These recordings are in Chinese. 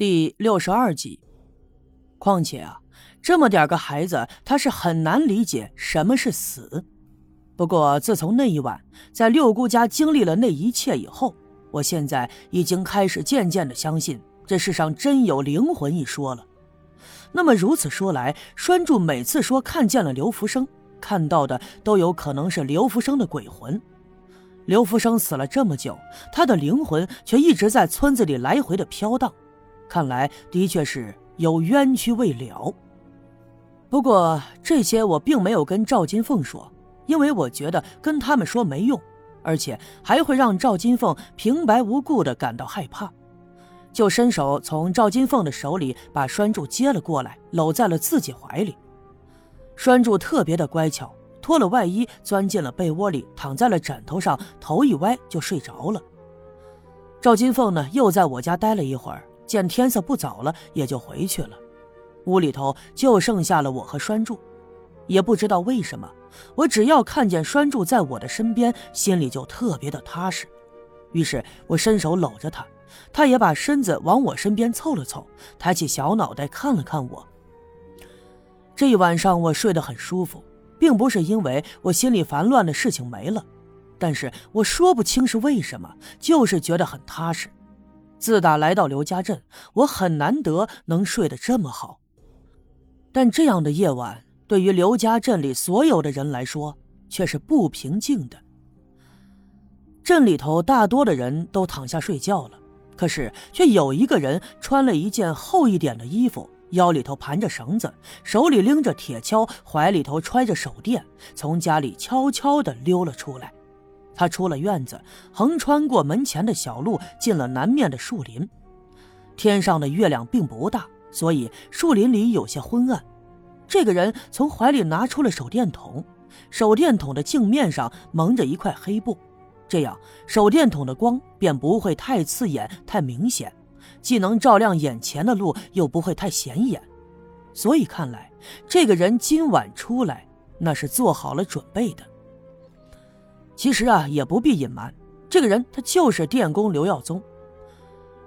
第六十二集。况且啊，这么点个孩子，他是很难理解什么是死。不过自从那一晚在六姑家经历了那一切以后，我现在已经开始渐渐的相信这世上真有灵魂一说了。那么如此说来，栓柱每次说看见了刘福生，看到的都有可能是刘福生的鬼魂。刘福生死了这么久，他的灵魂却一直在村子里来回的飘荡。看来的确是有冤屈未了。不过这些我并没有跟赵金凤说，因为我觉得跟他们说没用，而且还会让赵金凤平白无故的感到害怕。就伸手从赵金凤的手里把栓柱接了过来，搂在了自己怀里。栓柱特别的乖巧，脱了外衣，钻进了被窝里，躺在了枕头上，头一歪就睡着了。赵金凤呢，又在我家待了一会儿。见天色不早了，也就回去了。屋里头就剩下了我和栓柱，也不知道为什么，我只要看见栓柱在我的身边，心里就特别的踏实。于是我伸手搂着他，他也把身子往我身边凑了凑，抬起小脑袋看了看我。这一晚上我睡得很舒服，并不是因为我心里烦乱的事情没了，但是我说不清是为什么，就是觉得很踏实。自打来到刘家镇，我很难得能睡得这么好。但这样的夜晚，对于刘家镇里所有的人来说，却是不平静的。镇里头大多的人都躺下睡觉了，可是却有一个人穿了一件厚一点的衣服，腰里头盘着绳子，手里拎着铁锹，怀里头揣着手电，从家里悄悄地溜了出来。他出了院子，横穿过门前的小路，进了南面的树林。天上的月亮并不大，所以树林里有些昏暗。这个人从怀里拿出了手电筒，手电筒的镜面上蒙着一块黑布，这样手电筒的光便不会太刺眼、太明显，既能照亮眼前的路，又不会太显眼。所以看来，这个人今晚出来，那是做好了准备的。其实啊，也不必隐瞒，这个人他就是电工刘耀宗。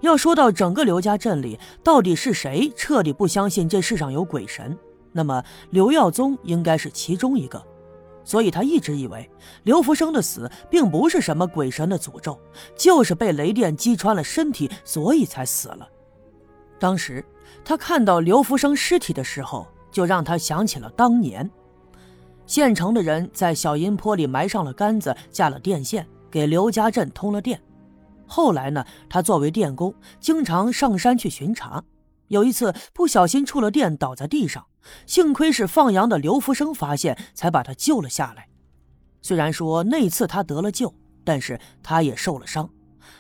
要说到整个刘家镇里到底是谁彻底不相信这世上有鬼神，那么刘耀宗应该是其中一个。所以他一直以为刘福生的死并不是什么鬼神的诅咒，就是被雷电击穿了身体，所以才死了。当时他看到刘福生尸体的时候，就让他想起了当年。县城的人在小阴坡里埋上了杆子，架了电线，给刘家镇通了电。后来呢，他作为电工，经常上山去巡查。有一次不小心触了电，倒在地上，幸亏是放羊的刘福生发现，才把他救了下来。虽然说那次他得了救，但是他也受了伤，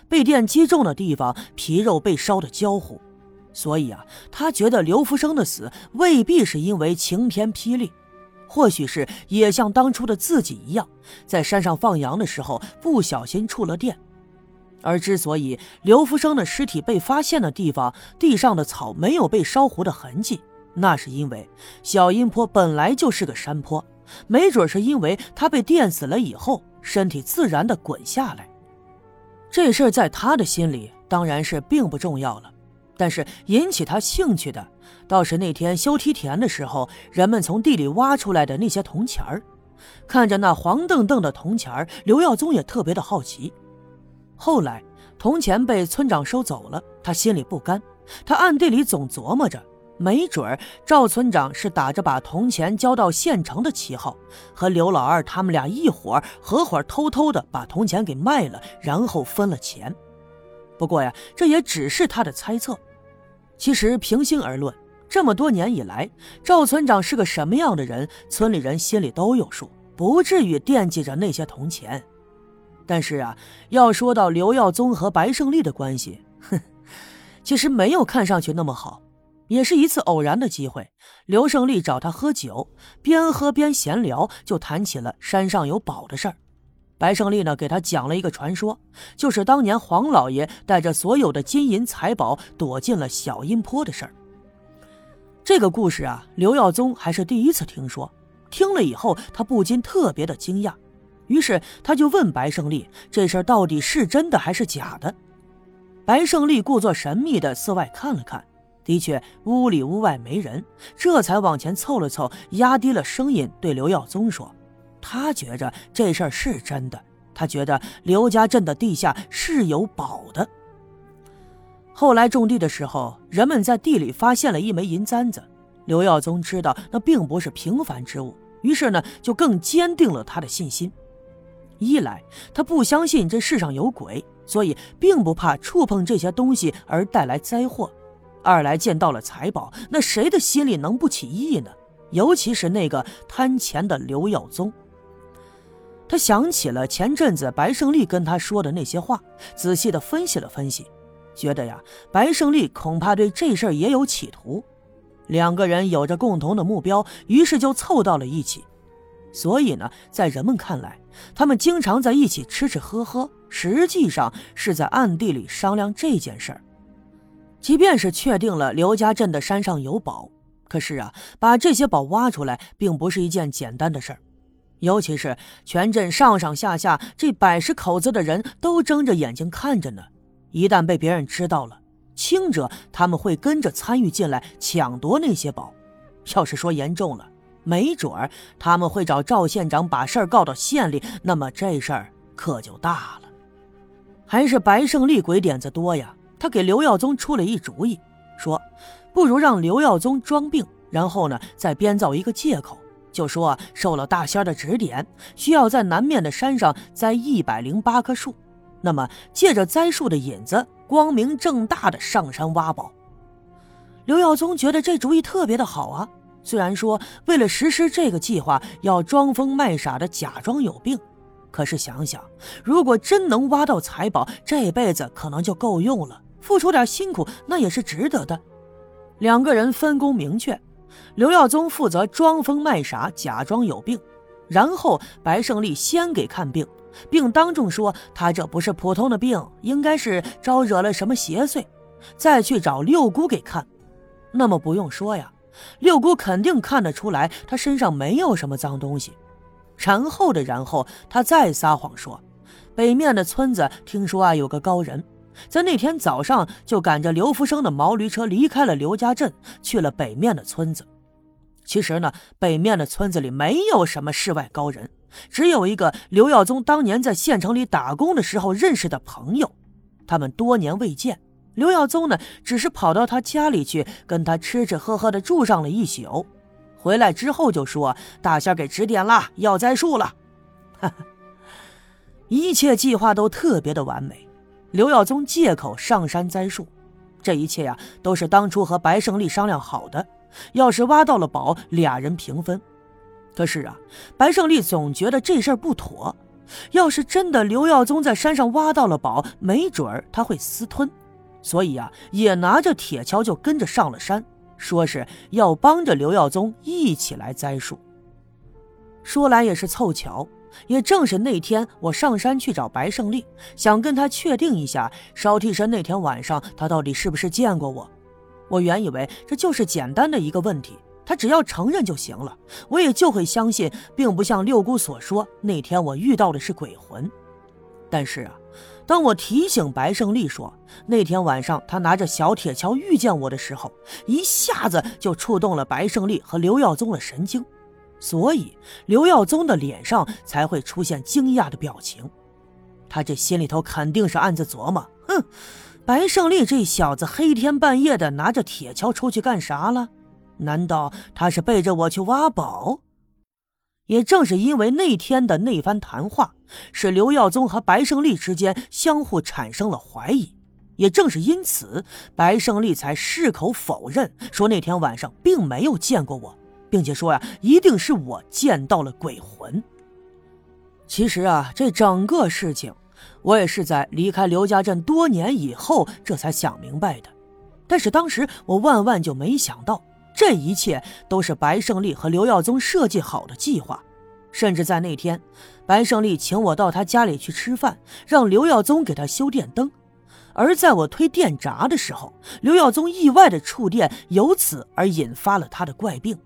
被电击中的地方皮肉被烧得焦糊。所以啊，他觉得刘福生的死未必是因为晴天霹雳。或许是也像当初的自己一样，在山上放羊的时候不小心触了电。而之所以刘福生的尸体被发现的地方地上的草没有被烧糊的痕迹，那是因为小阴坡本来就是个山坡，没准是因为他被电死了以后，身体自然的滚下来。这事在他的心里当然是并不重要了。但是引起他兴趣的，倒是那天修梯田的时候，人们从地里挖出来的那些铜钱儿。看着那黄澄澄的铜钱儿，刘耀宗也特别的好奇。后来铜钱被村长收走了，他心里不甘，他暗地里总琢磨着，没准儿赵村长是打着把铜钱交到县城的旗号，和刘老二他们俩一伙合伙偷偷的把铜钱给卖了，然后分了钱。不过呀，这也只是他的猜测。其实平心而论，这么多年以来，赵村长是个什么样的人，村里人心里都有数，不至于惦记着那些铜钱。但是啊，要说到刘耀宗和白胜利的关系，哼，其实没有看上去那么好。也是一次偶然的机会，刘胜利找他喝酒，边喝边闲聊，就谈起了山上有宝的事儿。白胜利呢，给他讲了一个传说，就是当年黄老爷带着所有的金银财宝躲进了小阴坡的事儿。这个故事啊，刘耀宗还是第一次听说。听了以后，他不禁特别的惊讶，于是他就问白胜利：“这事儿到底是真的还是假的？”白胜利故作神秘的四外看了看，的确屋里屋外没人，这才往前凑了凑，压低了声音对刘耀宗说：“他觉着这事儿是真的，他觉得刘家镇的地下是有宝的。”后来种地的时候，人们在地里发现了一枚银簪子。刘耀宗知道那并不是平凡之物，于是呢，就更坚定了他的信心。一来，他不相信这世上有鬼，所以并不怕触碰这些东西而带来灾祸；二来，见到了财宝，那谁的心里能不起意呢？尤其是那个贪钱的刘耀宗。他想起了前阵子白胜利跟他说的那些话，仔细的分析了分析。觉得呀，白胜利恐怕对这事儿也有企图，两个人有着共同的目标，于是就凑到了一起。所以呢，在人们看来，他们经常在一起吃吃喝喝，实际上是在暗地里商量这件事儿。即便是确定了刘家镇的山上有宝，可是啊，把这些宝挖出来，并不是一件简单的事儿，尤其是全镇上上下下这百十口子的人都睁着眼睛看着呢。一旦被别人知道了，轻者他们会跟着参与进来抢夺那些宝；要是说严重了，没准儿他们会找赵县长把事儿告到县里，那么这事儿可就大了。还是白胜利鬼点子多呀！他给刘耀宗出了一主意，说：“不如让刘耀宗装病，然后呢，再编造一个借口，就说受了大仙的指点，需要在南面的山上栽一百零八棵树。”那么，借着栽树的引子，光明正大的上山挖宝。刘耀宗觉得这主意特别的好啊。虽然说为了实施这个计划要装疯卖傻的假装有病，可是想想，如果真能挖到财宝，这辈子可能就够用了。付出点辛苦，那也是值得的。两个人分工明确，刘耀宗负责装疯卖傻，假装有病，然后白胜利先给看病。并当众说他这不是普通的病，应该是招惹了什么邪祟，再去找六姑给看。那么不用说呀，六姑肯定看得出来他身上没有什么脏东西。然后的然后，他再撒谎说，北面的村子听说啊有个高人，在那天早上就赶着刘福生的毛驴车离开了刘家镇，去了北面的村子。其实呢，北面的村子里没有什么世外高人。只有一个刘耀宗当年在县城里打工的时候认识的朋友，他们多年未见。刘耀宗呢，只是跑到他家里去跟他吃吃喝喝的住上了一宿，回来之后就说大仙给指点了，要栽树了。哈哈，一切计划都特别的完美。刘耀宗借口上山栽树，这一切呀都是当初和白胜利商量好的。要是挖到了宝，俩人平分。可是啊，白胜利总觉得这事儿不妥。要是真的刘耀宗在山上挖到了宝，没准儿他会私吞，所以啊，也拿着铁锹就跟着上了山，说是要帮着刘耀宗一起来栽树。说来也是凑巧，也正是那天我上山去找白胜利，想跟他确定一下烧替身那天晚上他到底是不是见过我。我原以为这就是简单的一个问题。他只要承认就行了，我也就会相信，并不像六姑所说，那天我遇到的是鬼魂。但是啊，当我提醒白胜利说那天晚上他拿着小铁锹遇见我的时候，一下子就触动了白胜利和刘耀宗的神经，所以刘耀宗的脸上才会出现惊讶的表情。他这心里头肯定是暗自琢磨：哼，白胜利这小子黑天半夜的拿着铁锹出去干啥了？难道他是背着我去挖宝？也正是因为那天的那番谈话，使刘耀宗和白胜利之间相互产生了怀疑。也正是因此，白胜利才矢口否认，说那天晚上并没有见过我，并且说呀，一定是我见到了鬼魂。其实啊，这整个事情，我也是在离开刘家镇多年以后，这才想明白的。但是当时我万万就没想到。这一切都是白胜利和刘耀宗设计好的计划，甚至在那天，白胜利请我到他家里去吃饭，让刘耀宗给他修电灯。而在我推电闸的时候，刘耀宗意外的触电，由此而引发了他的怪病。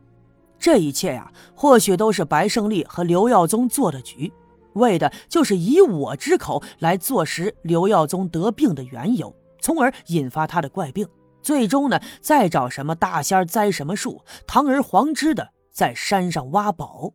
这一切呀，或许都是白胜利和刘耀宗做的局，为的就是以我之口来坐实刘耀宗得病的缘由，从而引发他的怪病。最终呢，再找什么大仙栽什么树，堂而皇之的在山上挖宝。